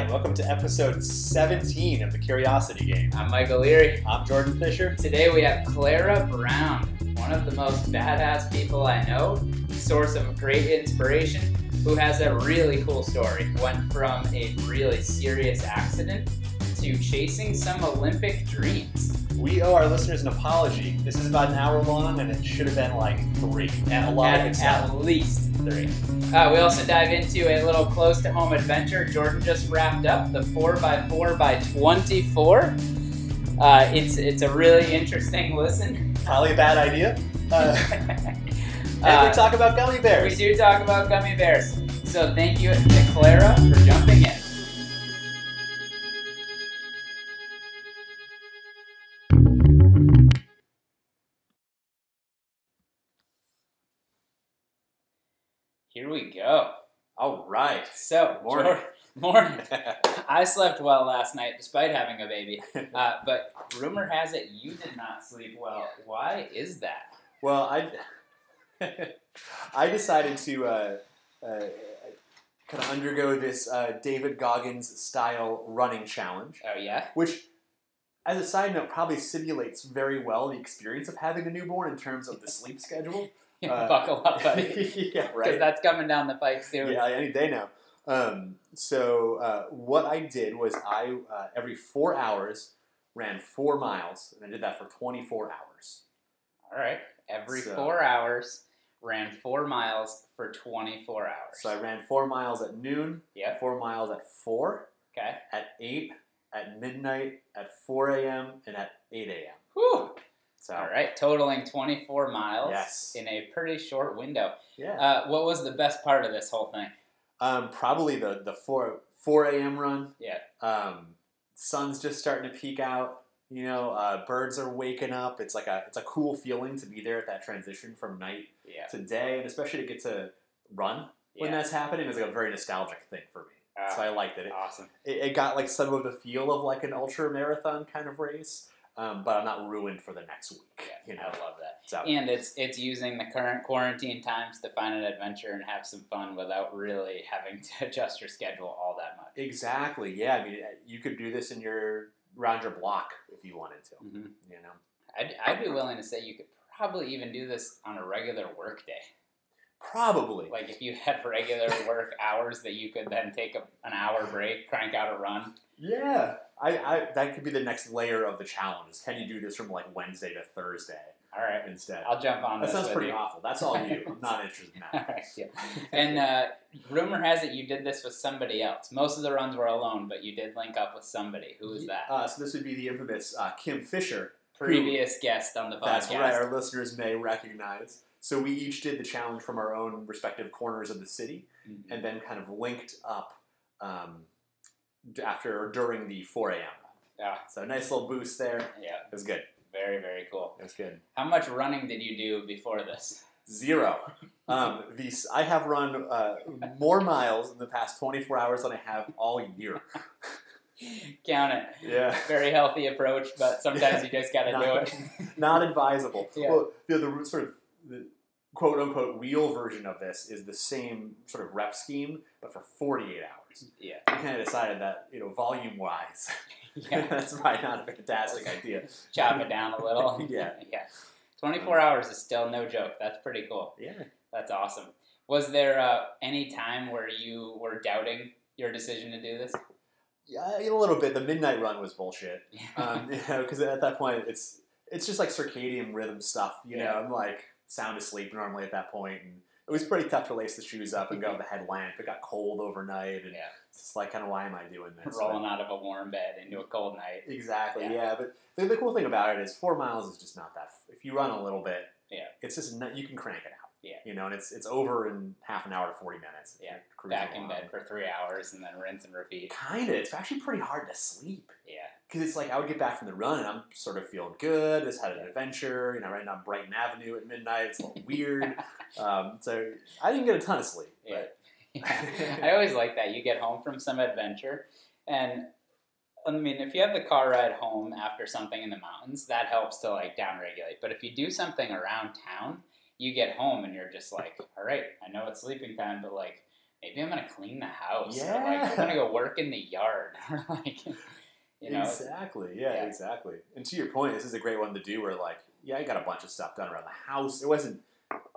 right, welcome to episode 17 of the Curiosity Game. I'm Michael Leary. I'm Jordan Fisher. Today we have Clara Brown, one of the most badass people I know, source of great inspiration, who has a really cool story. Went from a really serious accident to chasing some Olympic dreams. We owe our listeners an apology. This is about an hour long, and it should have been like three. And a lot of At, at least three. Uh, we also dive into a little close to home adventure. Jordan just wrapped up the 4x4 by 24. Uh, it's, it's a really interesting listen. Probably a bad idea. Uh, and Uh, we talk about gummy bears. We do talk about gummy bears. So thank you to Clara for jumping in. We go. All right. So, Morning. Morning. I slept well last night despite having a baby. Uh, but rumor has it you did not sleep well. Why is that? well, I I decided to uh, uh, kind of undergo this uh, David Goggins style running challenge. Oh, yeah? which as a side note probably simulates very well the experience of having a newborn in terms of the sleep schedule Uh, Buckle up, buddy. yeah right. Because that's coming down the pike soon. yeah any day now um, so uh, what i did was i uh, every four hours ran four miles and i did that for 24 hours All right. Every So- four hours, ran four miles for 24 hours. so i ran four miles at noon Yeah. four miles at four Okay. at eight at midnight at 4 a.m and at 8 a.m Whew. So All right. Totaling 24 miles Yes. in a pretty short window. yeah Uh, what was the best part of this whole thing? Um, probably the the four four a.m. run. Yeah. Um, sun's just starting to peek out. You know, uh, birds are waking up. It's like a it's a cool feeling to be there at that transition from night Yeah. to day, and especially to get to run when Yeah. that's happening is like a very nostalgic thing for me. Ah, so I liked it. it. awesome. It it got like some of the feel of like an ultra marathon kind of race, um, but I'm not ruined for the next week. Yeah. You I love that. so And it's it's using the current quarantine times to find an adventure and have some fun without really having to adjust your schedule all that much. exactly. Yeah, I mean, you could do this in your around your block if you wanted to. hmm You know. I'd, I'd be willing to say you could probably even do this on a regular work day. Probably. Like if you had regular work hours that you could then take a, an hour break, crank out a run. Yeah. I, I that could be the next layer of the challenge. is Can you do this from like Wednesday to Thursday All right, instead? I'll jump on that sounds pretty you. awful. That's all you. I'm not interested in that. right, yeah. And uh, rumor has it you did this with somebody else. Most of the runs were alone, but you did link up with somebody. Who was that? Uh, so this would be the infamous uh, Kim Fisher. Previous guest on the podcast. That's right. Our listeners may recognize. So we each did the challenge from our own respective corners of the city, Mhm. and then kind of linked up um, after or during the 4 a.m. Yeah. So a nice little boost there. Yeah. It Yeah, was good. very very cool. It was good. How much running did you do before this? Zero. Um, these I have run uh, more miles in the past 24 hours than I have all year. Count it. Yeah. Very healthy approach, but sometimes you just got to do it. Not advisable. Yeah. Well, the, the sort of the quote unquote real version of this is the same sort of rep scheme, but for 48 hours. Yeah. We kind of decided that you know volume wise, Yeah. that's probably not a fantastic idea. Chop it down a little. Yeah. yeah. 24 hours is still no joke. That's pretty cool. Yeah. That's awesome. Was there uh, any time where you were doubting your decision to do this? Yeah, a little bit. The midnight run was bullshit. um, you know, because at that point it's it's just like circadian rhythm stuff. You know, Yeah. I'm like sound asleep normally at that point, and it was pretty tough to lace the shoes up and go with the headlamp. It got cold overnight, and Yeah. it's like, kind of, why am I doing this? Rolling out of a warm bed into a cold night. Exactly, Yeah. yeah. But the, the cool thing about it is four miles is just not that. If you run a little bit, Yeah. it's just not, you can crank it out. Yeah. you know, and it's it's over in half an hour to forty minutes. Yeah. Back in bed for three hours and then rinse and repeat. Kinda. It's actually pretty hard to sleep. Yeah. because it's like I would get back from the run and I'm sort of feeling good. Just had an adventure, you know, right now Brighton Avenue at midnight. It's a little weird. Um, so I didn't get a ton of sleep. Yeah. But I always like that. You get home from some adventure, and I mean, if you have the car ride home after something in the mountains, that helps to like downregulate. But if you do something around town, you get home and you're just like, all right, I know it's sleeping time, but like maybe I'm gonna clean the house. Or, like Yeah. I'm gonna go work in the yard. or like you know, exactly. Yeah, Yeah. exactly. And to your point, this is a great one to do where like, yeah, I got a bunch of stuff done around the house. It wasn't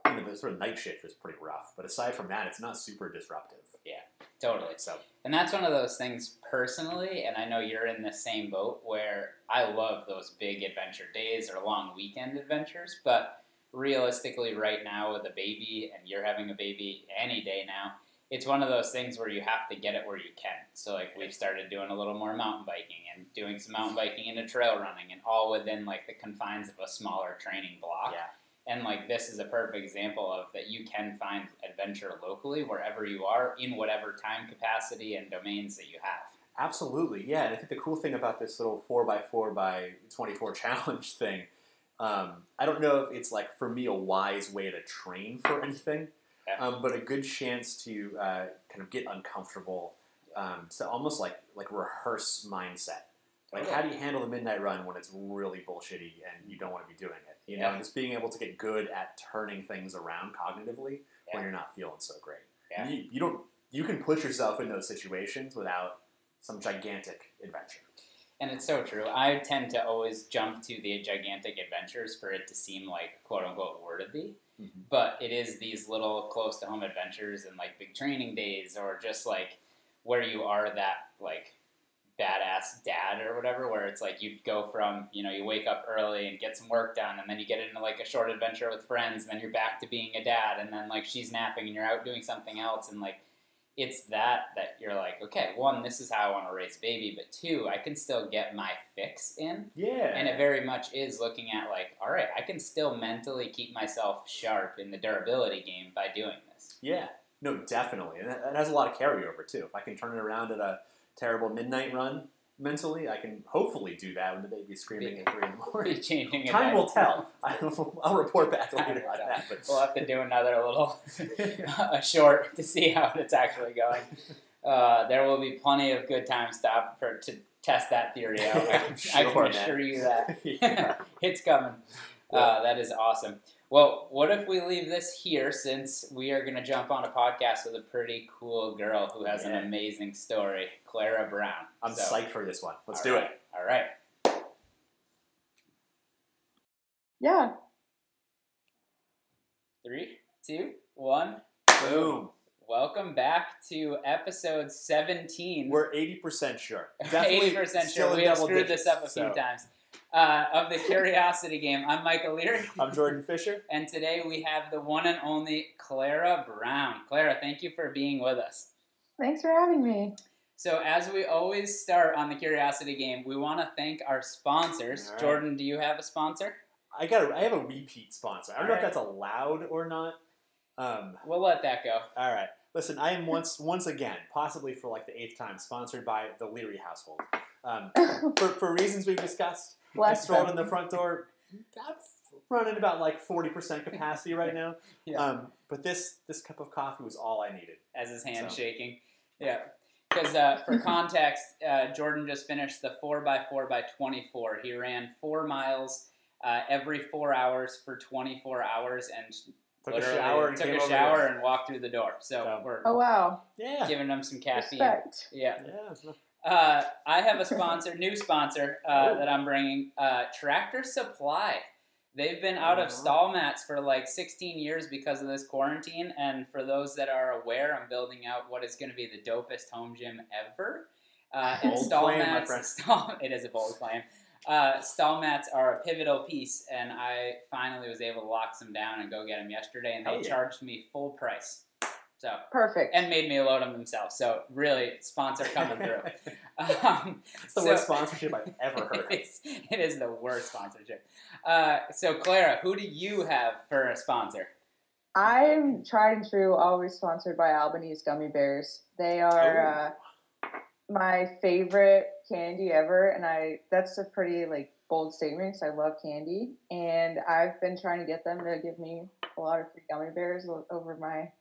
you know, the sort of night shift was pretty rough, but aside from that, it's not super disruptive. Yeah, totally. So And that's one of those things personally, and I know you're in the same boat where I love those big adventure days or long weekend adventures, but realistically, right now with a baby, and you're having a baby any day now, it's one of those things where you have to get it where you can. So, like, we've started doing a little more mountain biking and doing some mountain biking into trail running, and all within like the confines of a smaller training block. yeah, And like this is a perfect example of that you can find adventure locally wherever you are in whatever time capacity and domains that you have. absolutely. Yeah, and I think the cool thing about this little four by four by twenty four challenge thing, um, I don't know if it's like for me a wise way to train for anything, Yeah. um, but a good chance to uh, kind of get uncomfortable. Um, so almost like like rehearse mindset. Like Totally. how do you handle the midnight run when it's really bullshitty and you don't want to be doing it? You know, Yeah. just being able to get good at turning things around cognitively when you're not feeling so great. You, you don't you can put yourself in those situations without some gigantic adventure. And it's so true. I tend to always jump to the gigantic adventures for it to seem like quote unquote worthy. Mm-hmm. But it is these little close to home adventures and like big training days or just like where you are that like badass dad or whatever where it's like you go from you know you wake up early and get some work done and then you get into like a short adventure with friends and then you're back to being a dad and then like she's napping and you're out doing something else and like it's that that you're like okay one this is how i want to raise baby but two i can still get my fix in Yeah. and it very much is looking at like all right i can still mentally keep myself sharp in the durability game by doing this yeah. No, definitely. And that, that has a lot of carryover too. If I can turn it around at a terrible midnight run mentally, I can hopefully do that when the baby's screaming at three in the morning. changing Time will tell. I'll report back later on that. But we'll have to do another little a short to see how it's actually going uh, there will be plenty of good time stop for to test that theory out i, I'm I sure, can man. assure you that yeah. it's coming. Uh, that is awesome. Well, what if we leave this here since we are going to jump on a podcast with a pretty cool girl who has Yeah. an amazing story, Clara Brown. I'm So, psyched for this one. Let's do right, it. All right. Yeah. Three, two, one. Boom. Welcome back to episode 17. We're 80% sure. Definitely 80% sure. We have double screwed digits, this up a few times. Uh, of the Curiosity Game, I'm Michael Leary. I'm Jordan Fisher. And today we have the one and only Clara Brown. Clara, thank you for being with us. Thanks for having me. So, as we always start on the Curiosity Game, we want to thank our sponsors. All right. Jordan, do you have a sponsor? I got. A, I have a repeat sponsor. I don't know All if that's allowed or not. Um, We'll let that go. all right. Listen, I am once once again, possibly for like the eighth time, sponsored by the Leary household. Um, for, for reasons we've discussed, I Bless strolled in the front door. I'm running about like forty percent capacity right now. Yeah. Um, but this this cup of coffee was all I needed. As his hand So. shaking. Yeah. Because uh, for context, uh, Jordan just finished the 4x4 by 24. He ran four miles uh, every four hours for 24 hours and Took literally a shower and took a shower and walked through the door. So So- we're Oh wow. Yeah. giving him some caffeine. Respect. Yeah. Yeah. Uh, I have a sponsor, new sponsor uh, Oh. that I'm bringing. Uh, Tractor Supply. They've been out of Oh. stall mats for like 16 years because of this quarantine. And for those that are aware, I'm building out what is going to be the dopest home gym ever. Uh, and stall claim, mats. Stall, it is a bold claim. Uh, stall mats are a pivotal piece, and I finally was able to lock some down and go get them yesterday, and they yeah. charged me full price. So Perfect. and made me load them themselves. So really, sponsor coming through. Um, It's the so- worst sponsorship I've ever heard. it, is, it is the worst sponsorship. Uh, so Clara, who do you have for a sponsor? I'm tried and true, always sponsored by Albanese Gummy Bears. They are uh, my favorite candy ever, and I that's a pretty like bold statement because I love candy, and I've been trying to get them to give me a lot of free gummy bears over my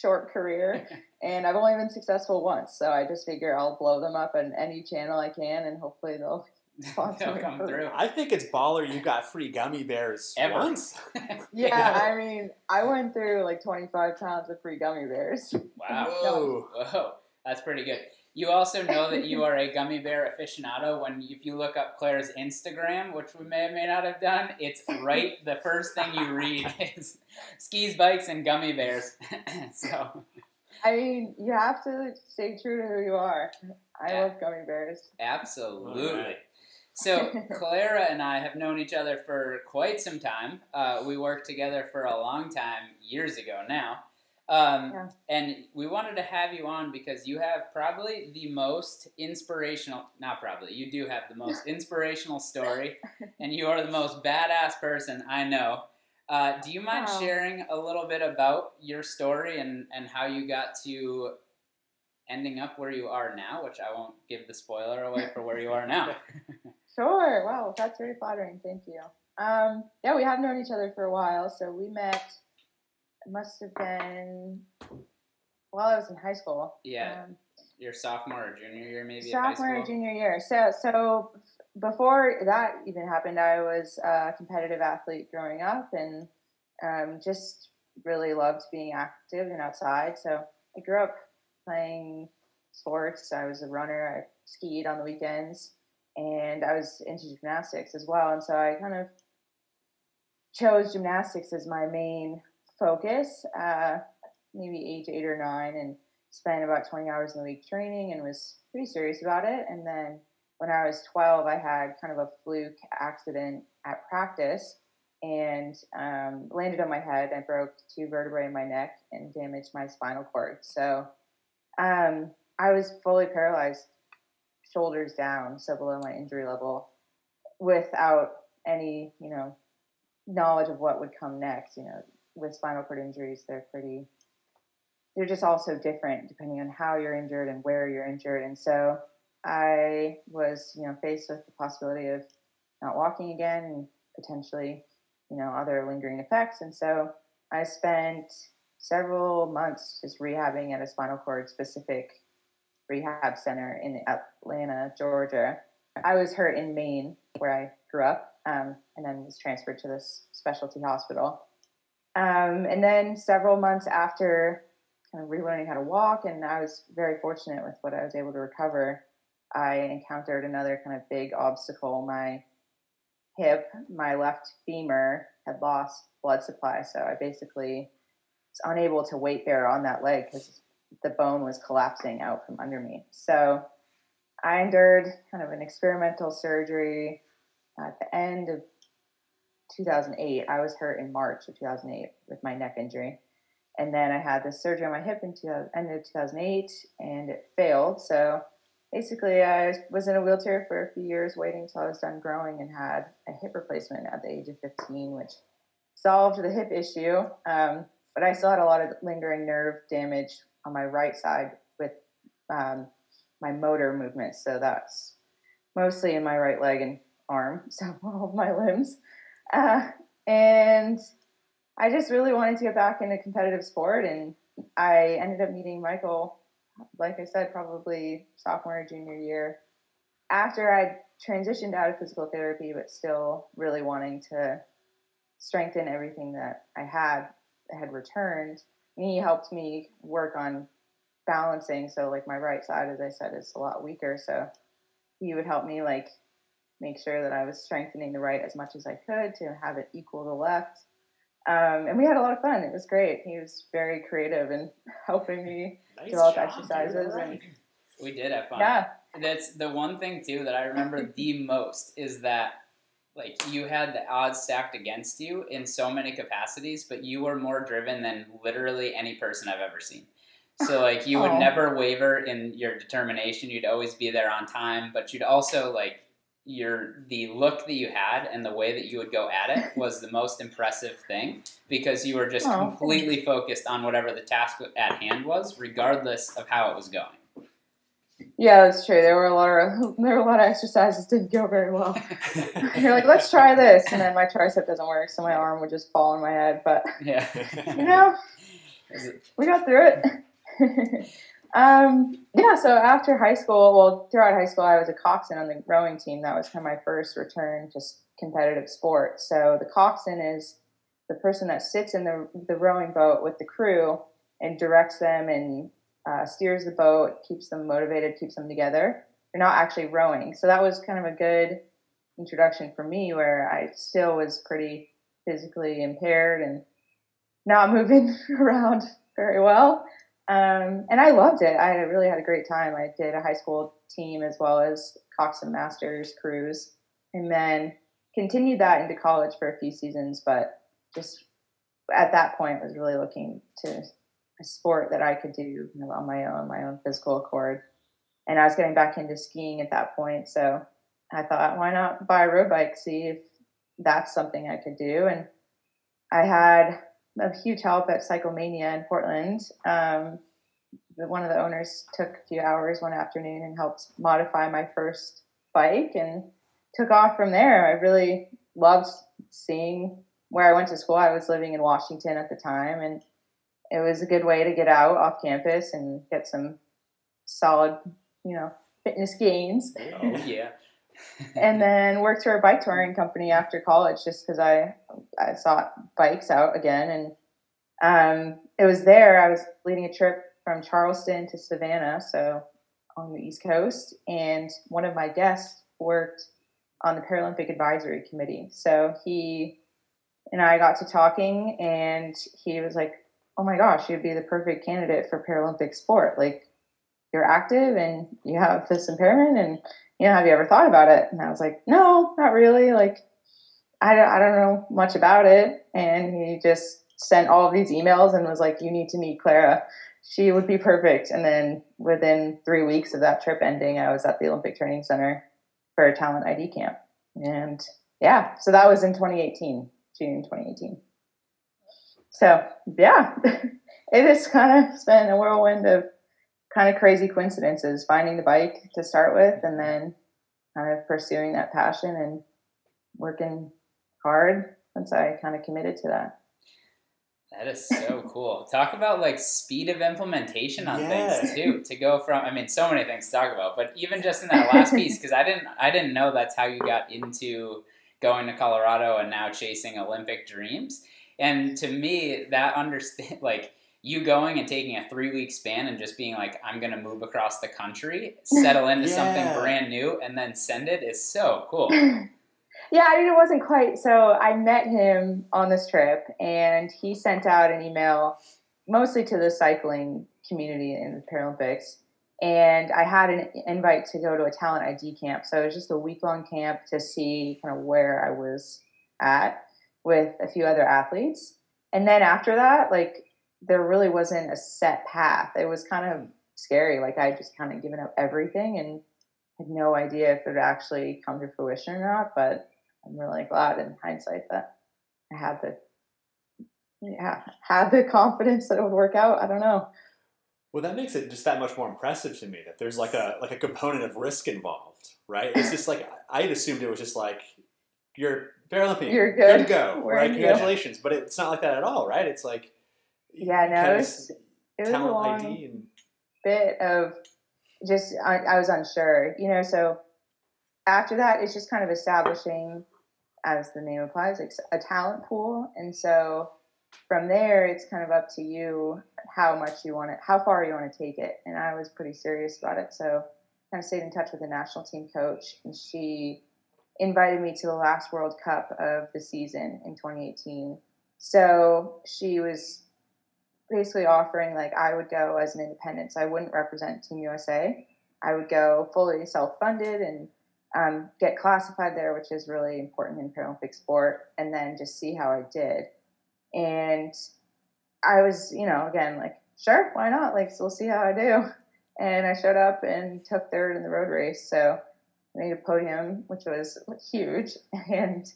short career, and I've only been successful once. So I just figure I'll blow them up on any channel I can, and hopefully they'll sponsor me come for- through. I think it's baller you got free gummy bears Ever. once. Yeah, I mean, I went through like 25 pounds of free gummy bears. Wow. Whoa. Whoa, that's pretty good. You also know that you are a gummy bear aficionado when if you look up Clara's Instagram, which we may or may not have done, it's right the first thing you read is skis, bikes, and gummy bears. so I mean, you have to stay true to who you are. I Yeah. love gummy bears. absolutely. Alright. So Clara and I have known each other for quite some time. Uh, we worked together for a long time, years ago now. Um, Yeah. And we wanted to have you on because you have probably the most inspirational, not probably, you do have the most inspirational story, and you are the most badass person I know. Uh, do you mind Wow. sharing a little bit about your story and, and how you got to ending up where you are now, which I won't give the spoiler away for where you are now? Sure. Wow, that's very flattering. Thank you. Um, yeah, we have known each other for a while. So we met. It must have been while I was in high school. Yeah, Um, your sophomore or junior year, maybe. sophomore or junior year. So so before that even happened, I was a competitive athlete growing up, and um, just really loved being active and outside. So I grew up playing sports. I was a runner. I skied on the weekends, and I was into gymnastics as well. And so I kind of chose gymnastics as my main focus. Uh, maybe age eight or nine, and spent about 20 hours in the week training and was pretty serious about it. And then when I was 12, I had kind of a fluke accident at practice and um, landed on my head. I broke two vertebrae in my neck and damaged my spinal cord. So um, I was fully paralyzed, shoulders down, so below my injury level, without any, you know, knowledge of what would come next. You know, with spinal cord injuries, they're pretty they're just also different depending on how you're injured and where you're injured. And so I was, you know, faced with the possibility of not walking again and potentially, you know, other lingering effects. And so I spent several months just rehabbing at a spinal cord specific rehab center in Atlanta, Georgia. I was hurt in Maine, where I grew up, um, and then was transferred to this specialty hospital. Um, and then several months after kind of relearning how to walk, and I was very fortunate with what I was able to recover. I encountered another kind of big obstacle. My hip, my left femur, had lost blood supply, so I basically was unable to weight bear on that leg because the bone was collapsing out from under me. So I endured kind of an experimental surgery at the end of 2008. I was hurt in March of 2008 with my neck injury and then I had this surgery on my hip in 2000, end of 2008, and it failed. So basically, I was in a wheelchair for a few years, waiting until I was done growing, and had a hip replacement at the age of 15, which solved the hip issue. Um, but I still had a lot of lingering nerve damage on my right side with um, my motor movement. So that's mostly in my right leg and arm, so all of my limbs. Uh, and I just really wanted to get back into competitive sport, and I ended up meeting Michael, like I said, probably sophomore or junior year. After I transitioned out of physical therapy, but still really wanting to strengthen everything that I had had returned, and he helped me work on balancing. So, like my right side, as I said, is a lot weaker. So he would help me like make sure that I was strengthening the right as much as I could to have it equal the left. Um, and we had a lot of fun. It was great. He was very creative in helping me. Nice Develop job, exercises dude. and- We did have fun. Yeah, That's the one thing too that I remember the most is that like you had the odds stacked against you in so many capacities, but you were more driven than literally any person I've ever seen. So like you would Aw. never waver in your determination. You'd always be there on time, but you'd also like your the look that you had and the way that you would go at it was the most impressive thing because you were just oh, Aw, completely focused on whatever the task at hand was, regardless of how it was going. yeah, that's true. There were a lot of there were a lot of exercises didn't go very well. You're like, let's try this, and then my tricep doesn't work, so my arm would just fall on my head. But Yeah. you know, we got through it. Um, yeah, so after high school, well, throughout high school, I was a coxswain on the rowing team. That was kind of my first return to competitive sport. So the coxswain is the person that sits in the, the rowing boat with the crew and directs them and uh, steers the boat, keeps them motivated, keeps them together. They're not actually rowing. So that was kind of a good introduction for me where I still was pretty physically impaired and not moving around very well. Um, and I loved it. I really had a great time. I did a high school team as well as Cox and Masters crews, and then continued that into college for a few seasons. But just at that point, was really looking to a sport that I could do you know, on my own, my own physical accord. And I was getting back into skiing at that point, so I thought, why not buy a road bike, see if that's something I could do. And I had a huge help at Cyclemania in Portland. Um, one of the owners took a few hours one afternoon and helped modify my first bike and took off from there. I really loved seeing where I went to school. I was living in Washington at the time, and it was a good way to get out off campus and get some solid, you know, fitness gains. Oh yeah. and then worked for a bike touring company after college just because I I sought bikes out again. And um, it was there. I was leading a trip from Charleston to Savannah so on the East Coast. And one of my guests worked on the Paralympic Advisory Committee. So he and I got to talking and he was like oh my gosh you'd be the perfect candidate for Paralympic sport. Like you're active and you have this impairment and you know, have you ever thought about it? And I was like, no, not really. Like, I don't, I don't know much about it. And he just sent all of these emails and was like, you need to meet Clara. She would be perfect. And then within three weeks of that trip ending, I was at the Olympic Training Center for a talent ID camp. And yeah, so that was in 2018, June 2018. So yeah, it has kind of been a whirlwind of kind of crazy coincidences finding the bike to start with and then kind of pursuing that passion and working hard once I kind of committed to that. That is so cool. Talk about like speed of implementation on yeah. things too. To go from I mean so many things to talk about, but even just in that last piece because I didn't I didn't know that's how you got into going to Colorado and now chasing Olympic dreams. And to me that understand like you going and taking a three week span and just being like, I'm going to move across the country, settle into yeah. something brand new, and then send it is so cool. Yeah, I mean, it wasn't quite. So I met him on this trip, and he sent out an email mostly to the cycling community in the Paralympics. And I had an invite to go to a talent ID camp. So it was just a week long camp to see kind of where I was at with a few other athletes. And then after that, like there really wasn't a set path. It was kind of scary. Like I just kind of given up everything and had no idea if it would actually come to fruition or not. But I'm really glad in hindsight that I had the yeah had the confidence that it would work out. I don't know. Well, that makes it just that much more impressive to me that there's like a like a component of risk involved, right? It's just like I had assumed it was just like you're Paralympian, you're good, good to go, right? Congratulations, but it's not like that at all, right? It's like yeah, no, it was, it was a long and... bit of just I, I was unsure, you know. So after that, it's just kind of establishing, as the name implies, like a talent pool, and so from there, it's kind of up to you how much you want it, how far you want to take it. And I was pretty serious about it, so kind of stayed in touch with the national team coach, and she invited me to the last World Cup of the season in 2018. So she was basically offering like I would go as an independent, so I wouldn't represent Team USA. I would go fully self-funded and um, get classified there, which is really important in Paralympic sport, and then just see how I did. And I was, you know, again like, sure, why not? Like, so we'll see how I do. And I showed up and took third in the road race, so I made a podium, which was huge. And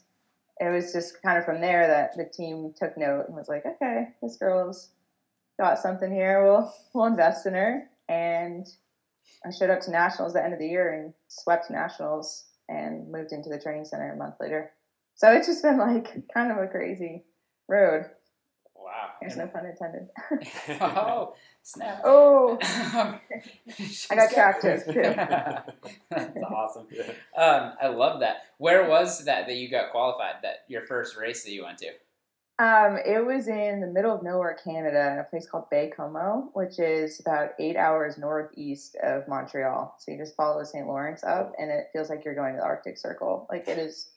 it was just kind of from there that the team took note and was like, okay, this girl's got something here. We'll we'll invest in her. And I showed up to nationals at the end of the year and swept nationals and moved into the training center a month later. So it's just been like kind of a crazy road. Wow. There's no pun intended. oh, snap. oh, I got captive too. That's awesome. Um, I love that. Where was that that you got qualified? That your first race that you went to? Um, it was in the middle of nowhere, Canada, in a place called Baie-Comeau, which is about eight hours northeast of Montreal. So you just follow the St. Lawrence up, and it feels like you're going to the Arctic Circle. Like it is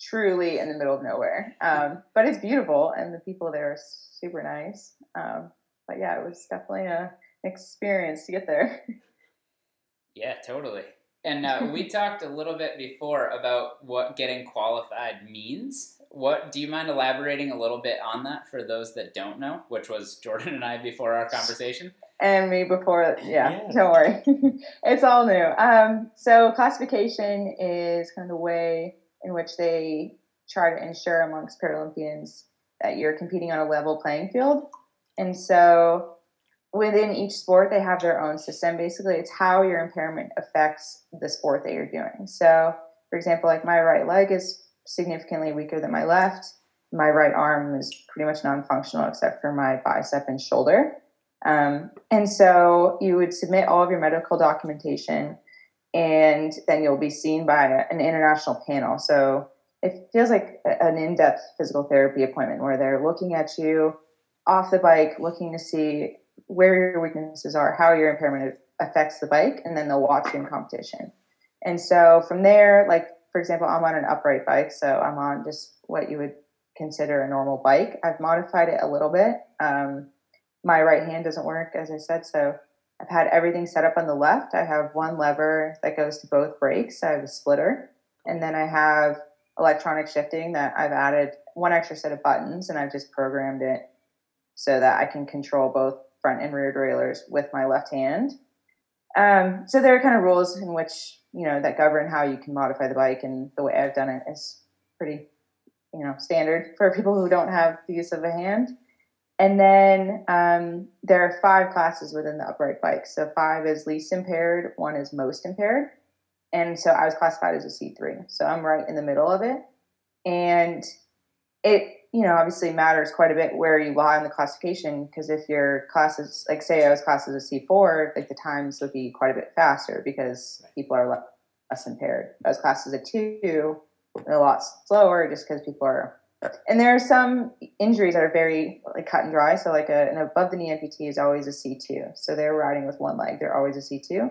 truly in the middle of nowhere. Um, but it's beautiful, and the people there are super nice. Um, but yeah, it was definitely a, an experience to get there. Yeah, totally. And uh, we talked a little bit before about what getting qualified means. What do you mind elaborating a little bit on that for those that don't know? Which was Jordan and I before our conversation. and me before yeah, Yeah. don't worry it's all new um, so classification is kind of the way in which they try to ensure amongst paralympians that you're competing on a level playing field and so within each sport they have their own system basically it's how your impairment affects the sport that you're doing so for example like my right leg is significantly weaker than my left my right arm is pretty much non-functional except for my bicep and shoulder um, and so you would submit all of your medical documentation, and then you'll be seen by an international panel. So it feels like an in depth physical therapy appointment where they're looking at you off the bike, looking to see where your weaknesses are, how your impairment affects the bike, and then they'll watch you in competition. And so from there, like for example, I'm on an upright bike, so I'm on just what you would consider a normal bike. I've modified it a little bit. Um, my right hand doesn't work, as I said. So I've had everything set up on the left. I have one lever that goes to both brakes. I have a splitter. And then I have electronic shifting that I've added one extra set of buttons and I've just programmed it so that I can control both front and rear derailleurs with my left hand. Um, so there are kind of rules in which, you know, that govern how you can modify the bike. And the way I've done it is pretty, you know, standard for people who don't have the use of a hand. And then um, there are five classes within the upright bike. So five is least impaired, one is most impaired. And so I was classified as a C3. So I'm right in the middle of it. And it, you know, obviously matters quite a bit where you lie in the classification because if your class is, like, say I was classed as a C4, like the times would be quite a bit faster because people are le- less impaired. I was classed as a two, a lot slower just because people are and there are some injuries that are very like cut and dry. So like a, an above the knee amputee is always a C two. So they're riding with one leg. They're always a C two.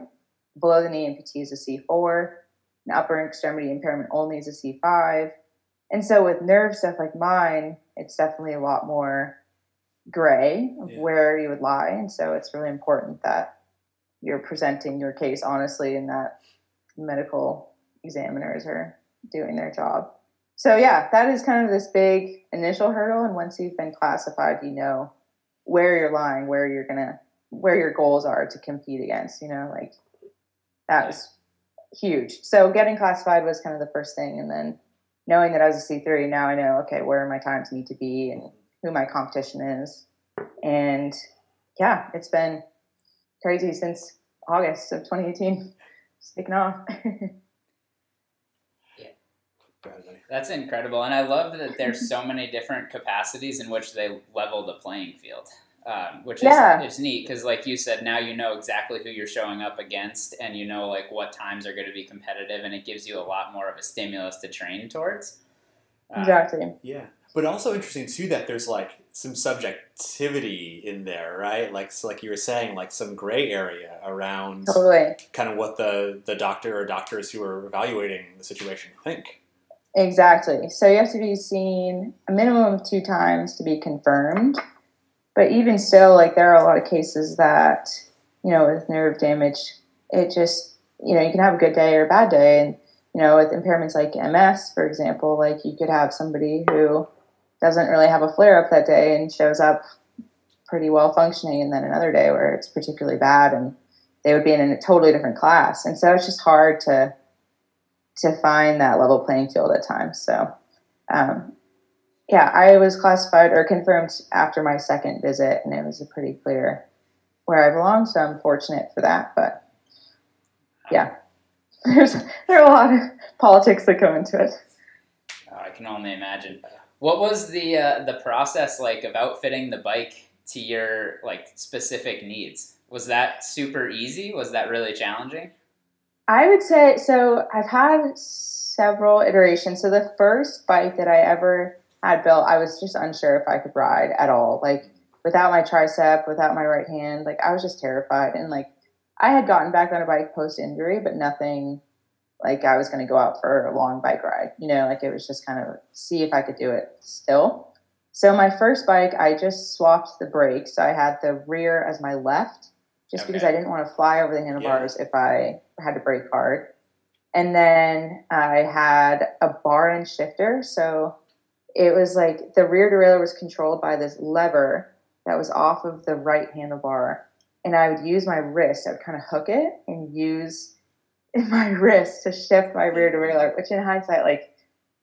Below the knee amputee is a C four. An upper extremity impairment only is a C five. And so with nerve stuff like mine, it's definitely a lot more gray of Yeah. where you would lie. And so it's really important that you're presenting your case honestly and that medical examiners are doing their job. So yeah, that is kind of this big initial hurdle, and once you've been classified, you know where you're lying, where you're gonna, where your goals are to compete against. You know, like that was huge. So getting classified was kind of the first thing, and then knowing that I was a C three, now I know okay where my times need to be and who my competition is, and yeah, it's been crazy since August of 2018. It's taken off. That's incredible, and I love that there's so many different capacities in which they level the playing field, um, which is Yeah. it's neat because, like you said, now you know exactly who you're showing up against, and you know like what times are going to be competitive, and it gives you a lot more of a stimulus to train towards. Uh, exactly. Yeah, but also interesting too that there's like some subjectivity in there, right? Like, so like you were saying, like some gray area around Totally. kind of what the the doctor or doctors who are evaluating the situation think. Exactly. So you have to be seen a minimum of two times to be confirmed. But even still, like there are a lot of cases that, you know, with nerve damage, it just, you know, you can have a good day or a bad day. And, you know, with impairments like MS, for example, like you could have somebody who doesn't really have a flare up that day and shows up pretty well functioning, and then another day where it's particularly bad and they would be in a totally different class. And so it's just hard to to find that level playing field at times. So, um, yeah, I was classified or confirmed after my second visit, and it was a pretty clear where I belong. So I'm fortunate for that. But yeah, there's there are a lot of politics that go into it. Oh, I can only imagine. What was the uh, the process like of outfitting the bike to your like specific needs? Was that super easy? Was that really challenging? I would say so. I've had several iterations. So the first bike that I ever had built, I was just unsure if I could ride at all. Like without my tricep, without my right hand, like I was just terrified. And like I had gotten back on a bike post injury, but nothing like I was going to go out for a long bike ride. You know, like it was just kind of see if I could do it still. So my first bike, I just swapped the brakes. So I had the rear as my left, just Okay. because I didn't want to fly over the handlebars if I had to brake hard. And then I had a bar and shifter. So it was like the rear derailleur was controlled by this lever that was off of the right handlebar. And I would use my wrist, I would kind of hook it and use my wrist to shift my rear derailleur, which in hindsight, like,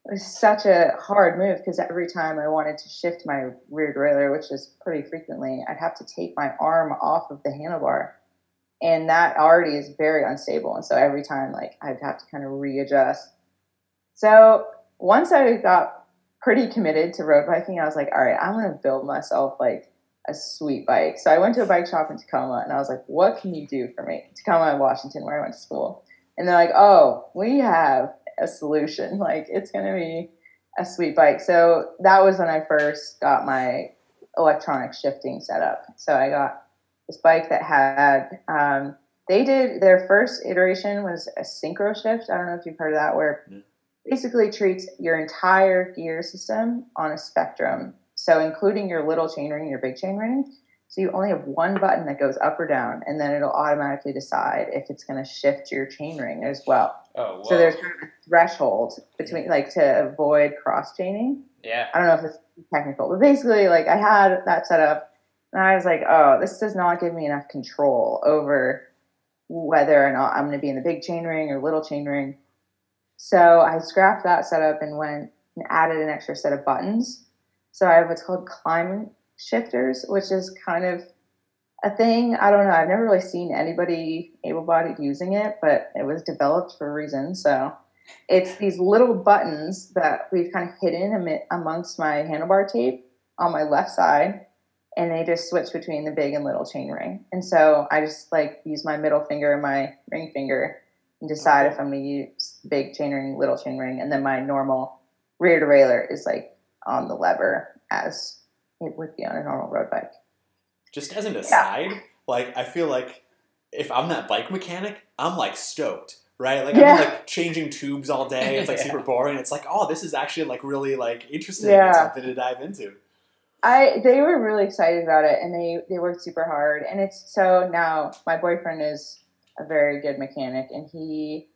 was such a hard move because every time I wanted to shift my rear derailleur, which is pretty frequently, I'd have to take my arm off of the handlebar. And that already is very unstable. And so every time, like, I'd have to kind of readjust. So once I got pretty committed to road biking, I was like, all right, I'm going to build myself like a sweet bike. So I went to a bike shop in Tacoma and I was like, what can you do for me? Tacoma, Washington, where I went to school. And they're like, oh, we have a solution. Like, it's going to be a sweet bike. So that was when I first got my electronic shifting set up. So I got this bike that had, um, they did their first iteration was a synchro shift. I don't know if you've heard of that, where Yeah. Basically treats your entire gear system on a spectrum. So including your little chain ring, your big chain ring. So you only have one button that goes up or down, and then it'll automatically decide if it's going to shift your chain ring as well. Oh, So there's kind of a threshold between, like, to avoid cross chaining. yeah. I don't know if it's technical, but basically, like, I had that set up, and I was like, oh, this does not give me enough control over whether or not I'm going to be in the big chain ring or little chain ring. So I scrapped that setup and went and added an extra set of buttons. So I have what's called climb shifters, which is kind of a thing. I don't know. I've never really seen anybody able bodied using it, but it was developed for a reason. So it's these little buttons that we've kind of hidden amongst my handlebar tape on my left side, and they just switch between the big and little chain ring. And so I just like use my middle finger and my ring finger decide if I'm going to use big chain ring, little chain ring, and then my normal rear derailleur is like on the lever as it would be on a normal road bike. Just as an aside, like I feel like if I'm that bike mechanic, I'm like stoked, right? Like Yeah. I'm like changing tubes all day. It's like Yeah. super boring. It's like, oh, this is actually like really like interesting. Yeah. It's something to dive into. I they were really excited about it and they they worked super hard and it's so now my boyfriend is a very good mechanic and he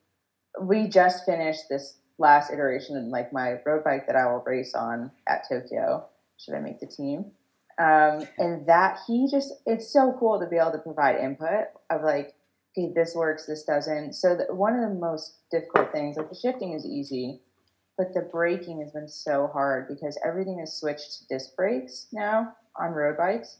we just finished this last iteration of like my road bike that I will race on at Tokyo should I make the team um, and that he just it's so cool to be able to provide input of like okay this works this doesn't so that one of the most difficult things like the shifting is easy but the braking has been so hard because everything is switched to disc brakes now on road bikes.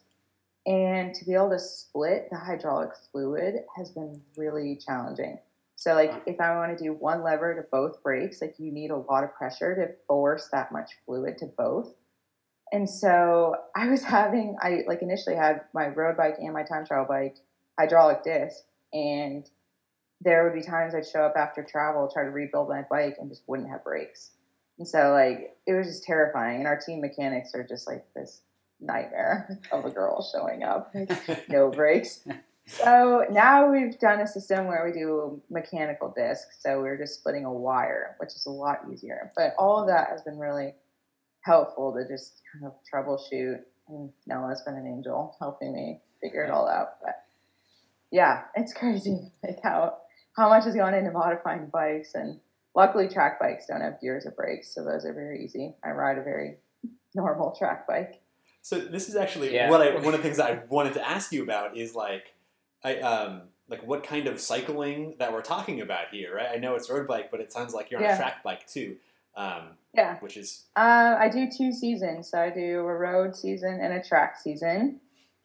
And to be able to split the hydraulic fluid has been really challenging. So, like, if I want to do one lever to both brakes, like, you need a lot of pressure to force that much fluid to both. And so I was having, I like initially had my road bike and my time trial bike hydraulic disc, and there would be times I'd show up after travel, try to rebuild my bike, and just wouldn't have brakes. And so, like, it was just terrifying. And our team mechanics are just like this nightmare of a girl showing up, like, no brakes. So now we've done a system where we do mechanical disc. So we're just splitting a wire, which is a lot easier. But all of that has been really helpful to just kind of troubleshoot. And Noah's been an angel helping me figure it all out. But yeah, it's crazy like how how much has gone into modifying bikes and luckily track bikes don't have gears or brakes, so those are very easy. I ride a very normal track bike. So this is actually Yeah. what I one of the things that I wanted to ask you about is like I um like what kind of cycling that we're talking about here, right? I know it's road bike, but it sounds like you're on Yeah. a track bike too, um, Yeah. which is Uh, I do two seasons. So I do a road season and a track season.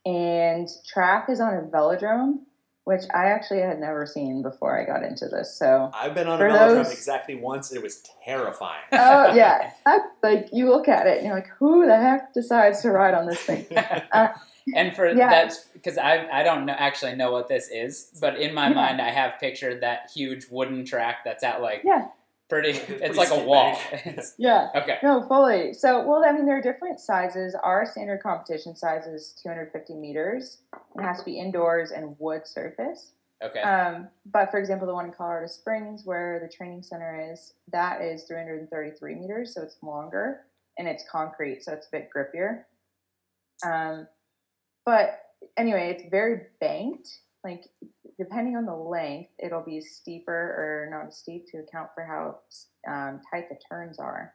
And track is on a velodrome. Which I actually had never seen before I got into this. So I've been on For a velodrome those- exactly once, and it was terrifying. oh yeah, that, like you look at it and you're like, who the heck decides to ride on this thing? Uh, and for Yeah. that's because I I don't know, actually know what this is, but in my Yeah. mind I have pictured that huge wooden track that's at like Yeah. Pretty. It's It's like a wall. Yeah. okay. No, fully. So, well, I mean, there are different sizes. Our standard competition size is 250 meters. It has to be indoors and wood surface. Okay. Um, but for example, the one in Colorado Springs, where the training center is, that is 333 meters, so it's longer and it's concrete, so it's a bit grippier. Um, but anyway, it's very banked. Like depending on the length, it'll be steeper or not steep to account for how um, tight the turns are.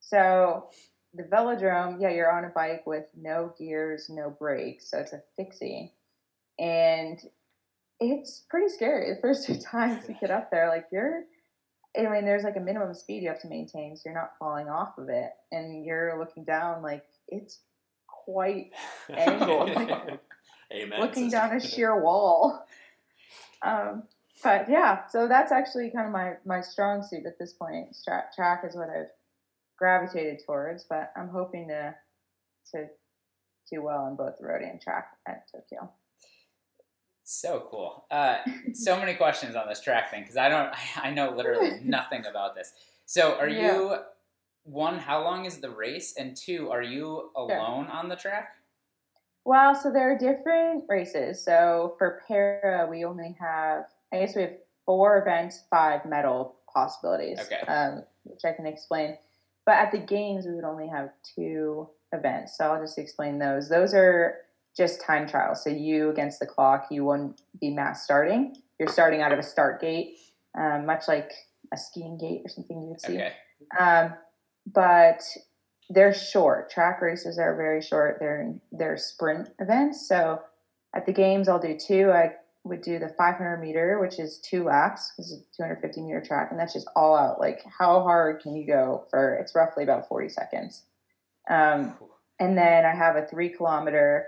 So the velodrome, yeah, you're on a bike with no gears, no brakes, so it's a fixie, and it's pretty scary. The first two times you get up there, like you're, I mean, there's like a minimum speed you have to maintain, so you're not falling off of it, and you're looking down, like it's quite angled, like, Amen. looking down a sheer wall. Um, but yeah, so that's actually kind of my my strong suit at this point. Track is what I've gravitated towards, but I'm hoping to to do well in both the road and track at Tokyo. So cool. Uh, so many questions on this track thing because I don't. I know literally nothing about this. So are Yeah. you one? How long is the race? And two, are you alone on the track? Well, so there are different races. So for para, we only have, I guess we have four events, five medal possibilities, Okay. um, which I can explain. But at the games, we would only have two events. So I'll just explain those. Those are just time trials. So you against the clock, you won't be mass starting. You're starting out of a start gate, um, much like a skiing gate or something you would see. Okay. Um, but they're short. Track races are very short. They're they're sprint events. So at the games, I'll do two. I would do the 500 meter, which is two laps, because it's a 250 meter track, and that's just all out. Like how hard can you go for? It's roughly about 40 seconds. Um, and then I have a three kilometer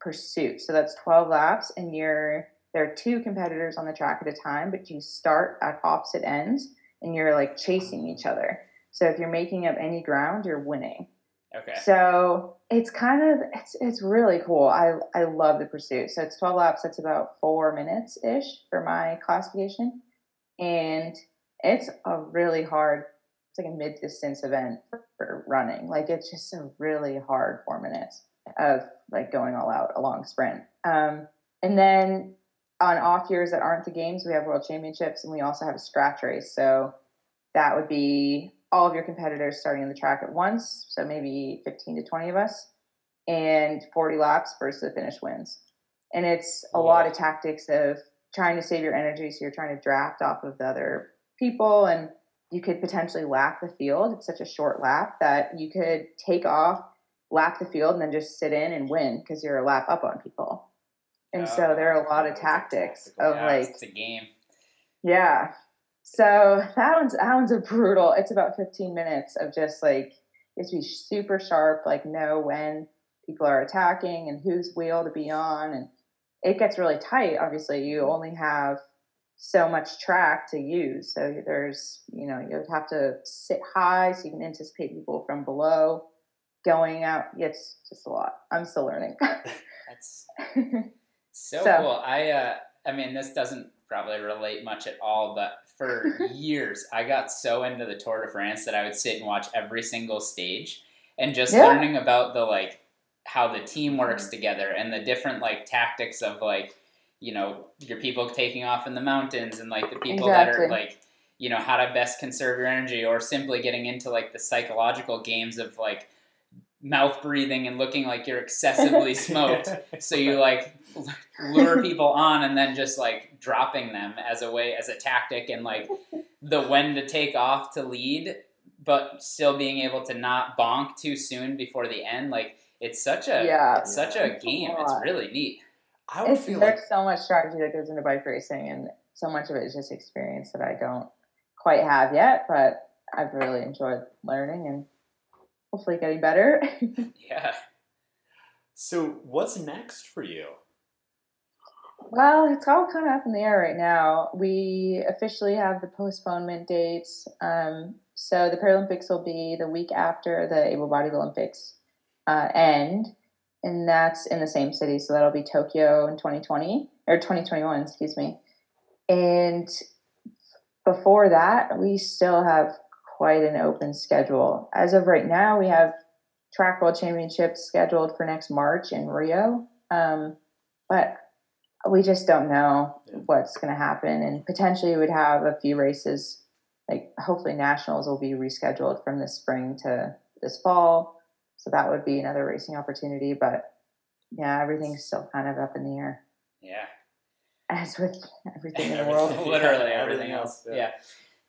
pursuit. So that's 12 laps, and you're there are two competitors on the track at a time, but you start at opposite ends, and you're like chasing each other. So if you're making up any ground, you're winning. Okay. So it's kind of it's it's really cool. I I love the pursuit. So it's 12 laps. It's about four minutes ish for my classification, and it's a really hard. It's like a mid distance event for, for running. Like it's just a really hard four minutes of like going all out a long sprint. Um, and then on off years that aren't the games, we have world championships, and we also have a scratch race. So that would be all of your competitors starting on the track at once, so maybe 15 to 20 of us, and 40 laps versus the finish wins. And it's a lot of tactics of trying to save your energy, so you're trying to draft off of the other people, and you could potentially lap the field. It's such a short lap that you could take off, lap the field, and then just sit in and win because you're a lap up on people. And so there are a lot of tactics of Yeah, like it's a game. yeah. So that one's that one's a brutal. It's about 15 minutes of just like you have to be super sharp, like know when people are attacking and whose wheel to be on, and it gets really tight. Obviously, you only have so much track to use, so there's you know you have to sit high so you can anticipate people from below going out. It's just a lot. I'm still learning. That's so, So- cool. I uh, I mean, this doesn't probably relate much at all, but for years I got so into the Tour de France that I would sit and watch every single stage and just Yeah. learning about the like how the team works mm-hmm. together and the different like tactics of like you know your people taking off in the mountains and like the people that are like you know how to best conserve your energy or simply getting into like the psychological games of like mouth breathing and looking like you're excessively smoked so you like lure people on and then just like dropping them as a way as a tactic and like the when to take off to lead but still being able to not bonk too soon before the end like it's such a yeah. it's such a It's a game it's really neat I would It's, feel there's like so much strategy that goes into bike racing, and so much of it is just experience that I don't quite have yet. But I've really enjoyed learning and hopefully getting better. yeah so. What's next for you? Well, it's all kind of up in the air right now. We officially have the postponement dates. Um, so the Paralympics will be the week after the able-bodied Olympics uh, end, and that's in the same city. So that'll be Tokyo in 2020 or 2021, excuse me. And before that, we still have quite an open schedule. As of right now, we have track world championships scheduled for next March in Rio, um, but we just don't know Yeah. what's going to happen. And potentially, we'd have a few races. Like hopefully, nationals will be rescheduled from this spring to this fall, so that would be another racing opportunity. But yeah, everything's still kind of up in the air, Yeah. as with everything in the world. Literally everything everything else. else, Yeah. yeah.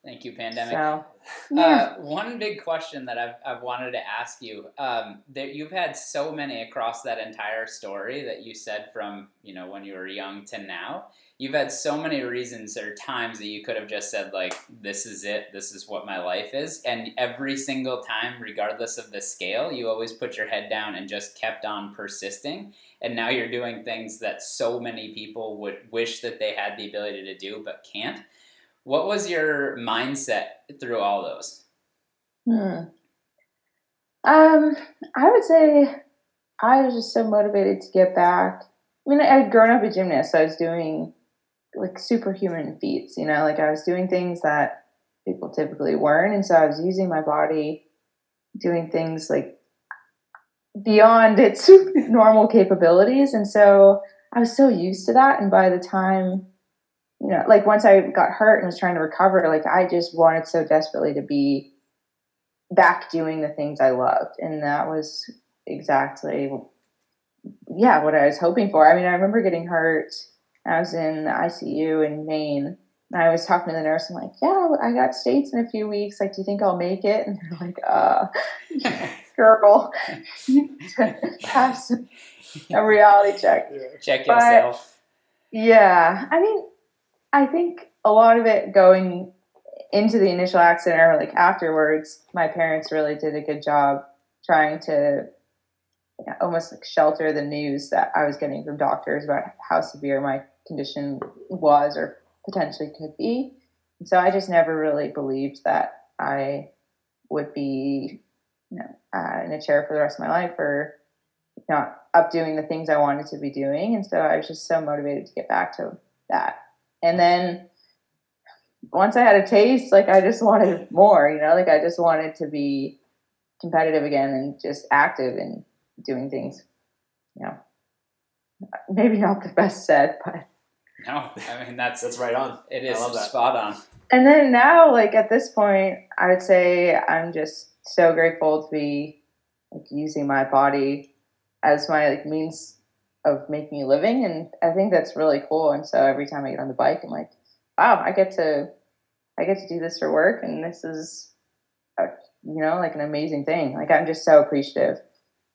Thank you, pandemic. So yeah. Uh, one big question that I've, I've wanted to ask you um, that you've had so many across that entire story that you said from you know when you were young to now. You've had so many reasons or times that you could have just said like this is it. This is what my life is. And every single time regardless of the scale you always put your head down and just kept on persisting. And now you're doing things that so many people would wish that they had the ability to do but can't what was your mindset through all those Hmm. Um, I would say I was just so motivated to get back. I mean, I had grown up a gymnast, so I was doing like superhuman feats, you know, like I was doing things that people typically weren't. And so I was using my body, doing things like beyond its normal capabilities. And so I was so used to that. And by the time, you know, like once I got hurt and was trying to recover, like I just wanted so desperately to be back doing the things I loved. And that was exactly, yeah, what I was hoping for. I mean, I remember getting hurt. I was in the ICU in Maine. And I was talking to the nurse. I'm like, yeah, I got states in a few weeks. Like, do you think I'll make it? And they're like, uh, girl, you need to have some, a reality check. check But- yourself Yeah, I mean, I think a lot of it going into the initial accident or like afterwards, my parents really did a good job trying to you know, almost like shelter the news that I was getting from doctors about how severe my condition was or potentially could be. And so I just never really believed that I would be, you know, uh, in a chair for the rest of my life or not up doing the things I wanted to be doing. And so I was just so motivated to get back to that. And then once I had a taste, like I just wanted more, you know, like I just wanted to be competitive again and just active and doing things, you know, maybe not the best said, but. no i mean that's That's right on. It is I is love that. spot on And then now, like at this point, I would say I'm just so grateful to be like using my body as my like means of making a living, and I think that's really cool. And so every time I get on the bike, I'm like, wow, I get to, I get to do this for work, and this is, a, you know, like an amazing thing. Like I'm just so appreciative,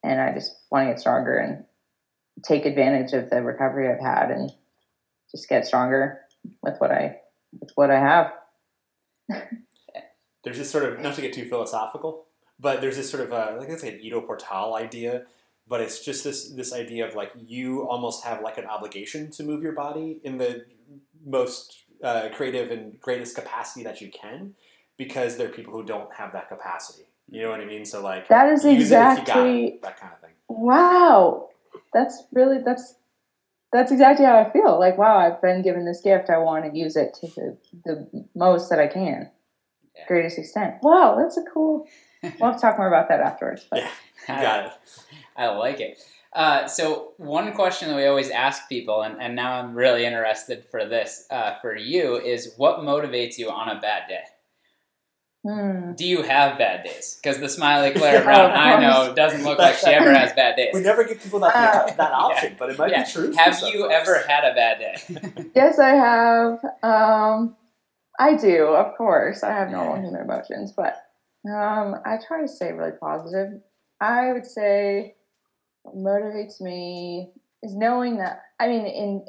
and I just want to get stronger and take advantage of the recovery I've had, and just get stronger with what I with what I have. there's this sort of not to get too philosophical, but there's this sort of uh, like it's like an Ido Portal idea, but it's just this this idea of like you almost have like an obligation to move your body in the most uh, creative and greatest capacity that you can, because there are people who don't have that capacity. You know what I mean? So like That is use it if you got exactly it, that kind of thing. wow. That's really that's that's exactly how I feel. Like wow, I've been given this gift. I want to use it to the, the most that I can, Yeah. greatest extent. Wow, that's a cool. We'll have to talk more about that afterwards. But Yeah. Got it. I like it. Uh, so one question that we always ask people, and, and now I'm really interested for this uh, for you, is what motivates you on a bad day? hmm. Do you have bad days? Because the smiley Clara Brown, I know, doesn't look like she ever has bad days. We never give people that Uh, that option, but it might Yeah. be true. Have you folks. ever had a bad day? Yes, I have. Um, I do, of course. I have normal human emotions, but um, I try to stay really positive. I would say what motivates me is knowing that, I mean, in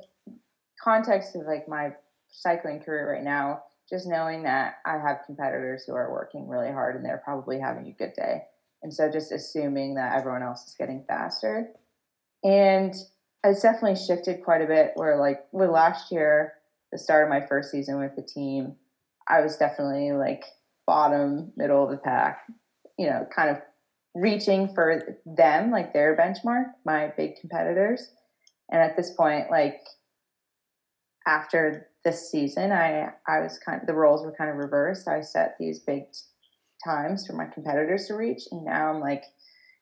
context of like my cycling career right now, just knowing that I have competitors who are working really hard and they're probably having a good day. And so just assuming that everyone else is getting faster. And it's definitely shifted quite a bit. Where like with last year, the start of my first season with the team, I was definitely like bottom, middle of the pack. You know, kind of reaching for them, like their benchmark, my big competitors. And at this point, like after this season, I I was kind of the roles were kind of reversed. I set these big times for my competitors to reach, and now I'm like,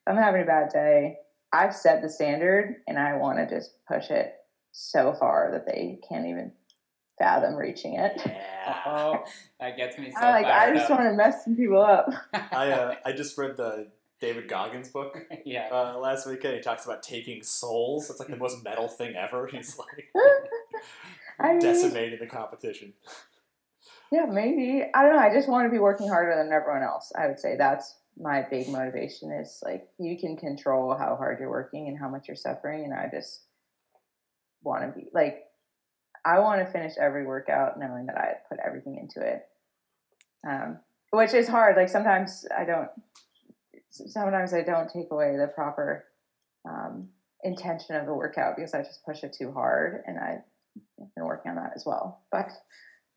I'm having a bad day. I've set the standard, and I want to just push it so far that they can't even fathom reaching it. Yeah. Oh, that gets me so I like. I just want to mess some people up. I uh, I just read the David Goggins book yeah. uh, last weekend. He talks about taking souls. It's like the most metal thing ever. He's like I mean, decimating the competition. Yeah, maybe. I don't know. I just want to be working harder than everyone else. I would say that's my big motivation is like you can control how hard you're working and how much you're suffering and I just want to be like I want to finish every workout knowing that I put everything into it. Um, which is hard. Like sometimes I don't sometimes I don't take away the proper um, intention of the workout because I just push it too hard and I've been working on that as well. But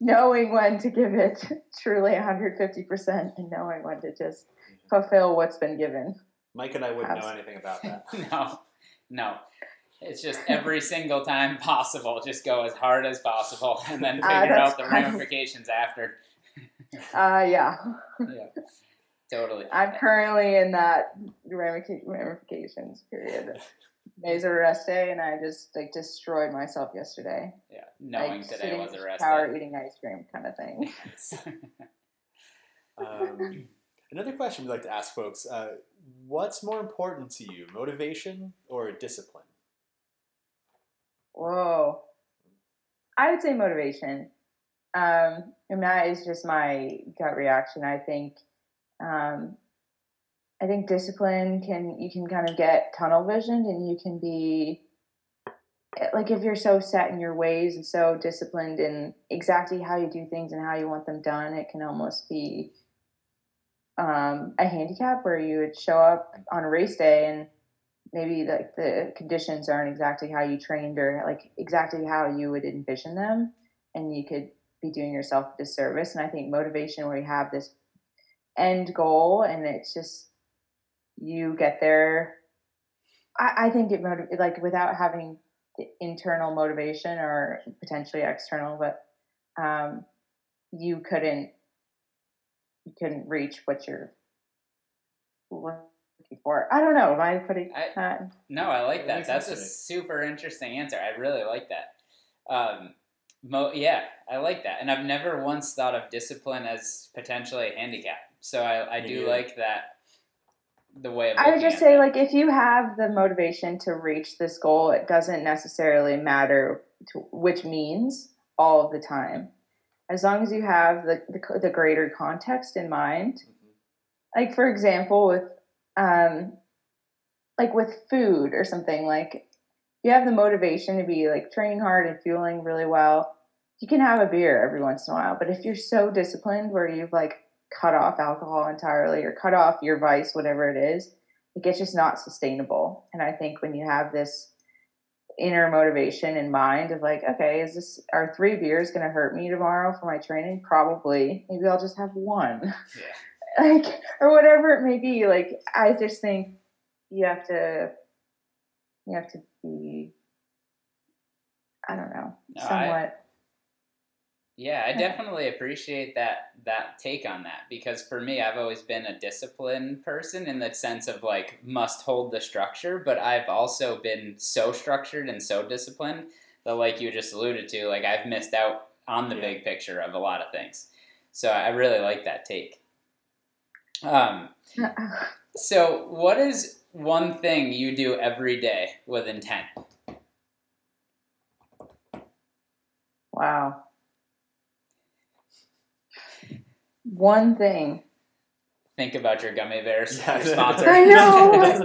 knowing when to give it truly 150% and knowing when to just fulfill what's been given. Mike and I wouldn't know anything about that. no, no. It's just every single time possible, just go as hard as possible, and then Ah, figure that's out the ramifications after. Uh, yeah, Yeah, totally. I'm currently in that ramifications period. Today's a rest day, and I just like destroyed myself yesterday. yeah, knowing like, today was a the rest shower day. eating ice cream kind of thing. Um, another question we'd like to ask folks: uh, What's more important to you, motivation or discipline? Whoa. I would say motivation. Um, and that is just my gut reaction. I think, um, I think discipline can, you can kind of get tunnel visioned and you can be like, if you're so set in your ways and so disciplined in exactly how you do things and how you want them done, it can almost be, um, a handicap where you would show up on a race day and maybe like the conditions aren't exactly how you trained or like exactly how you would envision them and you could be doing yourself a disservice. And i think motivation where you have this end goal and it's just you get there i, I think it motiv- like without having the internal motivation or potentially external but um, you couldn't you couldn't reach what you're looking for i don't know am i putting I- that No, I like that. That's a super interesting answer. I really like that. Um, mo- yeah, I like that. And I've never once thought of discipline as potentially a handicap. So I, I do neither. like that. The way of I would just say, that. like, if you have the motivation to reach this goal, it doesn't necessarily matter to which means all of the time. As long as you have the, the, the greater context in mind. Like, for example, with, um, like with food or something, like, you have the motivation to be like training hard and fueling really well. You can have a beer every once in a while, but if you're so disciplined where you've like cut off alcohol entirely or cut off your vice, whatever it is, like it's just not sustainable. And I think when you have this inner motivation in mind of like, okay, is this are three beers going to hurt me tomorrow for my training? Probably. Maybe I'll just have one, yeah. like or whatever it may be. Like I just think you have to, you have to be, I don't know, No, I- somewhat. Yeah, I definitely appreciate that that take on that because for me, I've always been a disciplined person in the sense of like must hold the structure, but I've also been so structured and so disciplined that, like you just alluded to, like I've missed out on the Yeah. big picture of a lot of things. So I really like that take. Um, so what is one thing you do every day with intent? wow. One thing. Think about your gummy bears. Yeah. your sponsor. I know.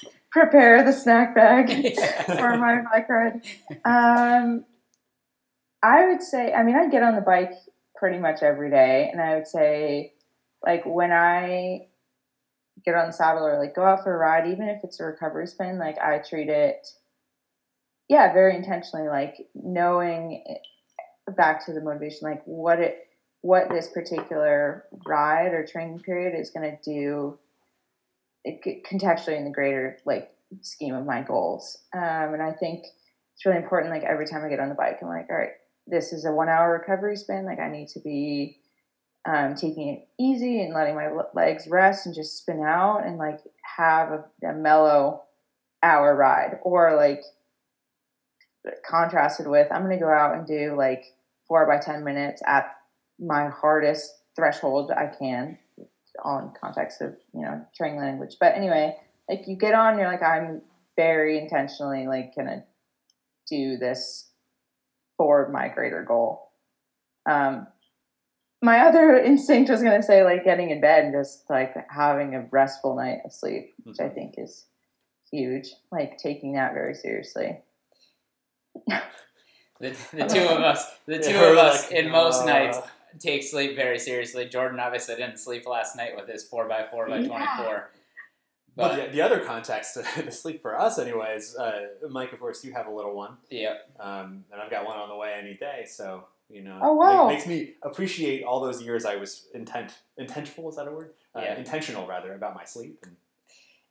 Prepare the snack bag. Yeah. for my bike ride. Um, I would say, I mean, I get on the bike pretty much every day, and I would say, like, when I get on the saddle or like go out for a ride, even if it's a recovery spin, like, I treat it yeah, very intentionally, like knowing back to the motivation, like what it, what this particular ride or training period is going to do it, contextually in the greater like scheme of my goals. Um, and I think it's really important. Like every time I get on the bike, I'm like, all right, this is a one hour recovery spin. Like I need to be um, taking it easy and letting my legs rest and just spin out and like have a, a mellow hour ride or like contrasted with I'm going to go out and do like four by 10 minutes at my hardest threshold I can on context of, you know, training language. But anyway, like you get on, you're like, I'm very intentionally like going to do this for my greater goal. Um, my other instinct was going to say like getting in bed and just like having a restful night of sleep, which I mm-hmm. think is huge. Like taking that very seriously. the, the two of us, the two of us, like, in most uh, nights take sleep very seriously. Jordan obviously didn't sleep last night with his four by four by twenty four. But well, the, the, other context to sleep for us, anyways, uh, Mike, of course, you have a little one. Yep. Um, and I've got one on the way any day, so you know, oh wow, makes me appreciate all those years I was intent intentional. Is that a word? Uh, yeah. Intentional rather about my sleep. And,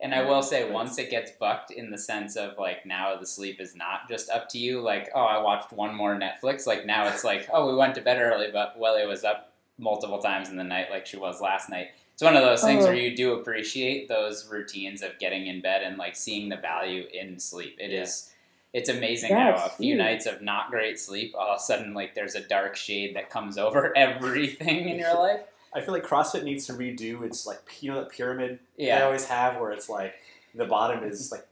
and I will say, once it gets bucked in the sense of like now the sleep is not just up to you. Like, oh, I watched one more Netflix. Like now it's like, oh, we went to bed early, but Welly was up multiple times in the night, like she was last night. It's one of those things oh. where you do appreciate those routines of getting in bed and like seeing the value in sleep. It yeah. is, it's amazing how a few nights of not great sleep, all of a sudden like there's a dark shade that comes over everything in your life. I feel like CrossFit needs to redo its like you know that pyramid yeah. they always have where it's like the bottom is like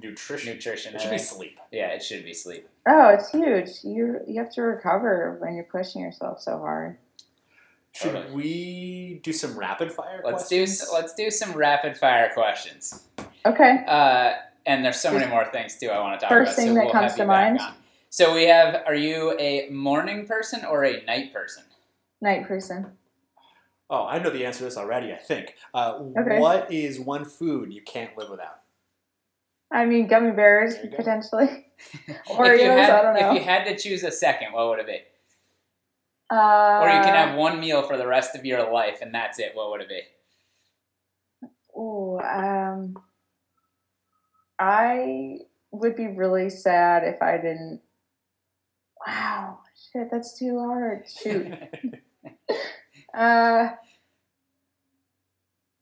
nutrition. Nutrition. It should be sleep. Yeah, it should be sleep. Oh, it's huge. You you have to recover when you're pushing yourself so hard. Should totally. we do some rapid fire? Let's questions? do let's do some rapid fire questions. Okay. Uh, and there's so many more things too I want to talk First about. First thing so that we'll comes to mind. So we have: Are you a morning person or a night person? Night person. Oh, I know the answer to this already. I think. Uh, okay. What is one food you can't live without? I mean, gummy bears potentially. Oreos. Had, I don't know. If you had to choose a second, what would it be? Uh, or you can have one meal for the rest of your life, and that's it. What would it be? Oh, um, I would be really sad if I didn't. Wow, shit, that's too hard. Shoot. uh,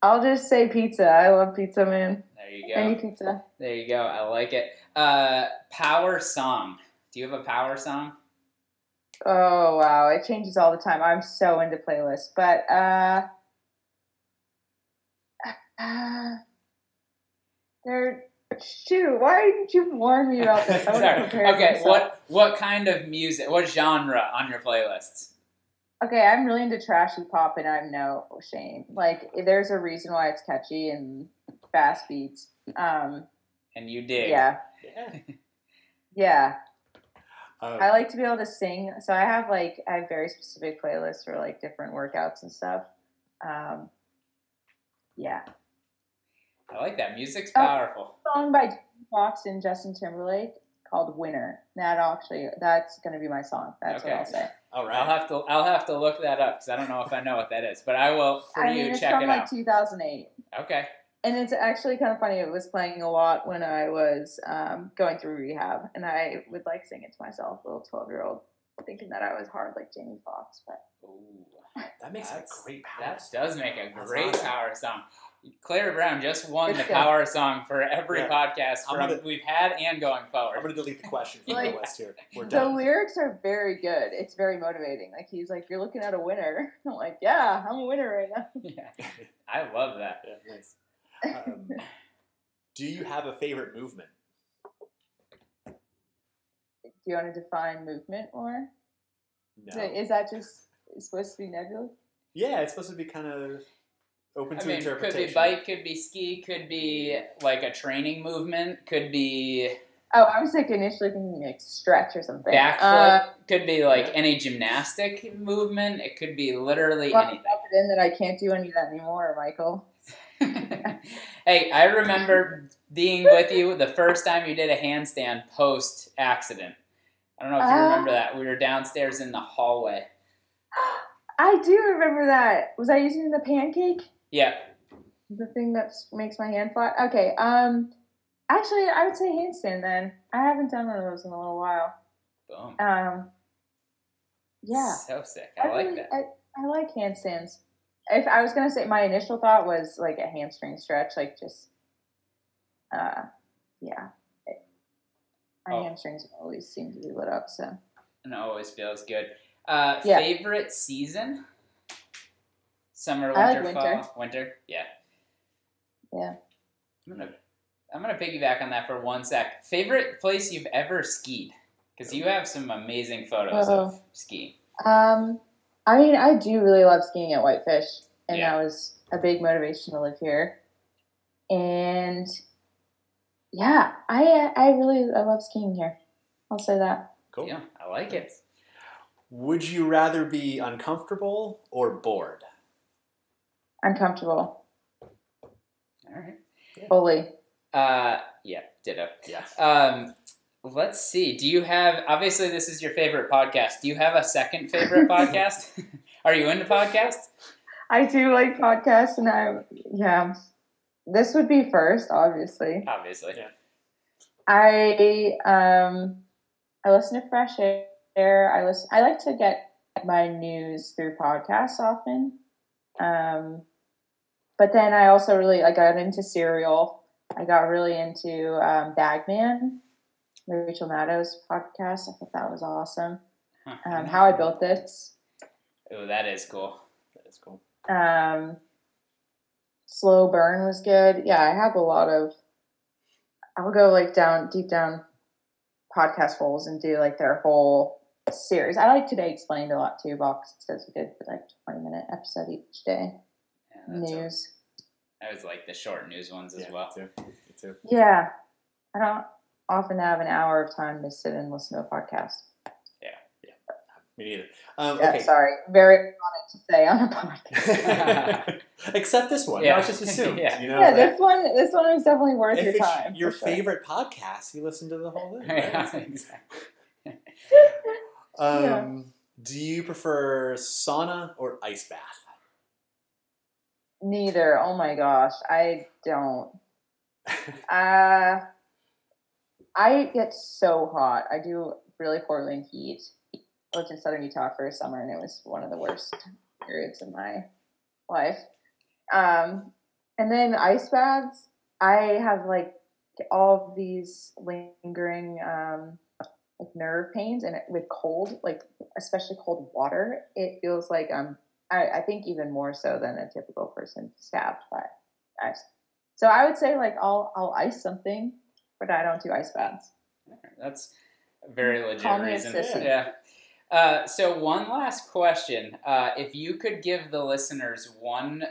I'll just say pizza. I love pizza, man. There you go. Any pizza. There you go. I like it. Uh, power song. Do you have a power song? Oh wow, it changes all the time. I'm so into playlists, but uh, uh they're shoot. Why didn't you warn me about this? okay, what what kind of music? What genre on your playlists? Okay, I'm really into trashy pop, and I'm no shame. Like, there's a reason why it's catchy and fast beats. Um, and you did, yeah, yeah. yeah. Um, I like to be able to sing, so I have like I have very specific playlists for like different workouts and stuff. Um, yeah. I like that. Music's oh, powerful. song by Foxx and Justin Timberlake called "Winner." That actually, that's going to be my song. That's okay. what I'll say. All right. I'll have to I'll have to look that up because I don't know if I know what that is, but I will for I you mean, check it out. It's from like 2008. Okay and it's actually kind of funny. It was playing a lot when I was um, going through rehab, and I would like sing it to myself, little twelve year old, thinking that I was hard like Jamie Foxx. But Ooh, that makes a great power. That does make a great power song. Clara Brown just won the power song for every yeah. podcast from gonna, we've had and going forward. I'm going to delete the question from like, the list here. We're done. The lyrics are very good. It's very motivating. Like he's like, "You're looking at a winner." I'm like, "Yeah, I'm a winner right now." Yeah, I love that. Yeah, nice. Um, do you have a favorite movement? Do you want to define movement more? No. Is that just supposed to be nebulous? Yeah, it's supposed to be kind of open to I mean, interpretation. Could be bike, could be ski, could be like a training movement, could be. Oh, I was like initially thinking like stretch or something. Backflip uh, could be like yeah. any gymnastic movement. It could be literally well, anything. it in that I can't do any of that anymore, Michael. hey, I remember being with you the first time you did a handstand post accident. I don't know if you Uh. remember that. We were downstairs in the hallway. I do remember that. Was I using the pancake? Yeah. The thing that makes my hand flat? Okay. Um, actually, I would say handstand then. I haven't done one of those in a little while. Boom. Um, yeah. So sick. I like really- that. I, I like handstands. If I was gonna say, my initial thought was like a hamstring stretch, like just, uh, yeah. It- my Oh. hamstrings always seem to be lit up, so And it always feels good. Uh, Yeah. Favorite season? Summer, I like winter, winter. fall, winter. Yeah. Yeah. I'm gonna, I'm gonna piggyback on that for one sec. Favorite place you've ever skied? Because you have some amazing photos of skiing. Um, I mean, I do really love skiing at Whitefish, and Yeah. that was a big motivation to live here. And yeah, I I really I love skiing here. I'll say that. Cool. Yeah, I like it. Would you rather be uncomfortable or bored? Uncomfortable, All right. fully. Uh, yeah, ditto. Yeah. Um, let's see. Do you have? Obviously, this is your favorite podcast. Do you have a second favorite podcast? Are you into podcasts? I do like podcasts, and I yeah. This would be first, obviously. Obviously. Yeah. I um I listen to Fresh Air. I listen. I like to get my news through podcasts often. Um, but then I also really I got into Serial. I got really into um, Bagman, Rachel Maddow's podcast. I thought that was awesome. Huh. Um, How I Built This. Oh, that is cool. That is cool. Um, Slow Burn was good. Yeah, I have a lot of. I'll go like down deep down podcast holes and do like their whole series. I like Today Explained a lot too. Vox does a good like twenty minute episode each day. Yeah, that's News. I was like the short news ones as Yeah, well. Me too. Me too. Yeah, I don't often have an hour of time to sit and listen to a podcast. Yeah, yeah, me neither. Um, Yeah, okay. sorry, very ironic to say on a podcast. Except this one. Yeah. Yeah. it's just assumed. Yeah. You know, yeah, this one, this one is definitely worth if your it's time. your for sure. favorite podcast, you listen to the whole thing. right? Yeah, exactly. Um, Yeah. Do you prefer sauna or ice bath? Neither. Oh my gosh, I don't. Uh, I get so hot. I do really poorly in heat. I lived in southern Utah for a summer, and it was one of the worst periods of my life. Um, and then ice baths. I have like all of these lingering um, like nerve pains, and with cold, like especially cold water, it feels like I'm. I, I think even more so than a typical person stabbed by ice. So I would say like I'll I'll ice something, but I don't do ice baths. That's a very legit Call me a reason. sissy. Yeah. Uh, so one last question: uh, If you could give the listeners one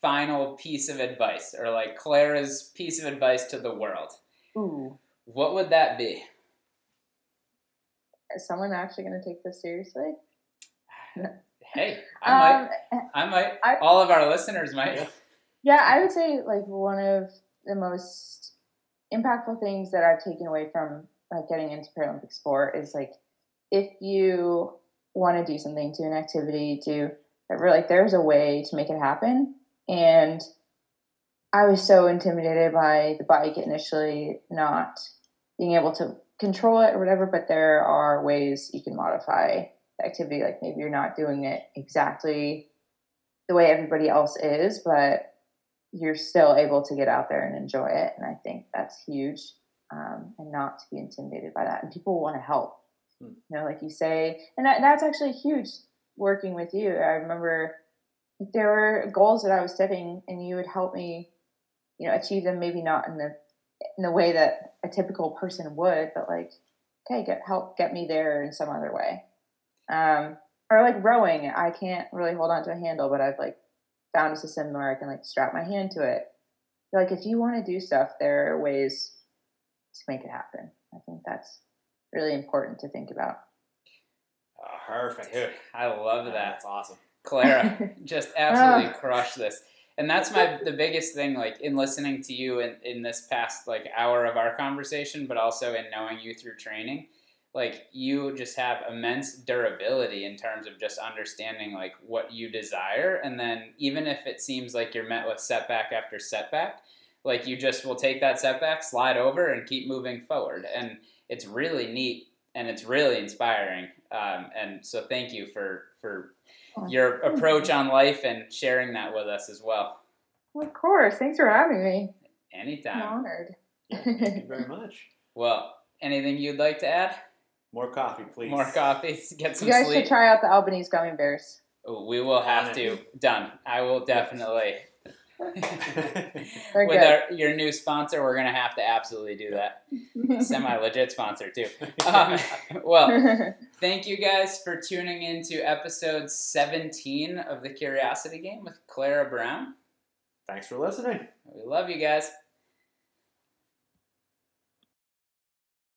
final piece of advice, or like Clara's piece of advice to the world, Ooh, what would that be? is someone actually going to take this seriously? Hey, I might. Um, I might. I- All of our listeners might. Yeah. I would say like one of the most impactful things that I've taken away from like getting into Paralympic sport is like if you want to do something, do an activity, do like there's a way to make it happen. And I was so intimidated by the bike initially, not being able to control it or whatever. But there are ways you can modify activity. Like maybe you're not doing it exactly the way everybody else is, but you're still able to get out there and enjoy it. And I think that's huge. Um, and not to be intimidated by that. And people want to help. Hmm. You know, like you say, and that, that's actually huge working with you. I remember there were goals that I was setting, and you would help me, you know, achieve them. Maybe not in the in the way that a typical person would, but like, okay, get help get me there in some other way. Um, or like rowing, I can't really hold on to a handle, but I've like found a system where I can like strap my hand to it. Like if you want to do stuff, there are ways to make it happen. I think that's really important to think about. Perfect. Dude, I love that. That's awesome. Clara, just absolutely crushed this. and that's my the biggest thing like in listening to you in, in this past like hour of our conversation but also in knowing you through training like you just have immense durability in terms of just understanding like what you desire and then even if it seems like you're met with setback after setback like you just will take that setback slide over and keep moving forward and it's really neat and it's really inspiring um, and so thank you for for your approach on life and sharing that with us as well Of course. Thanks for having me. I'm anytime honored. Thank you very much. well anything you'd like to add More coffee, please. more coffee get some You guys sleep should try out the Albanese gummy bears. Oh, we will have to done i will definitely They're with good. our, your new sponsor we're gonna have to absolutely do that semi legit sponsor too um, well Thank you guys for tuning in to episode 17 of the Curiosity Game with Clara Brown. Thanks for listening. We love you guys.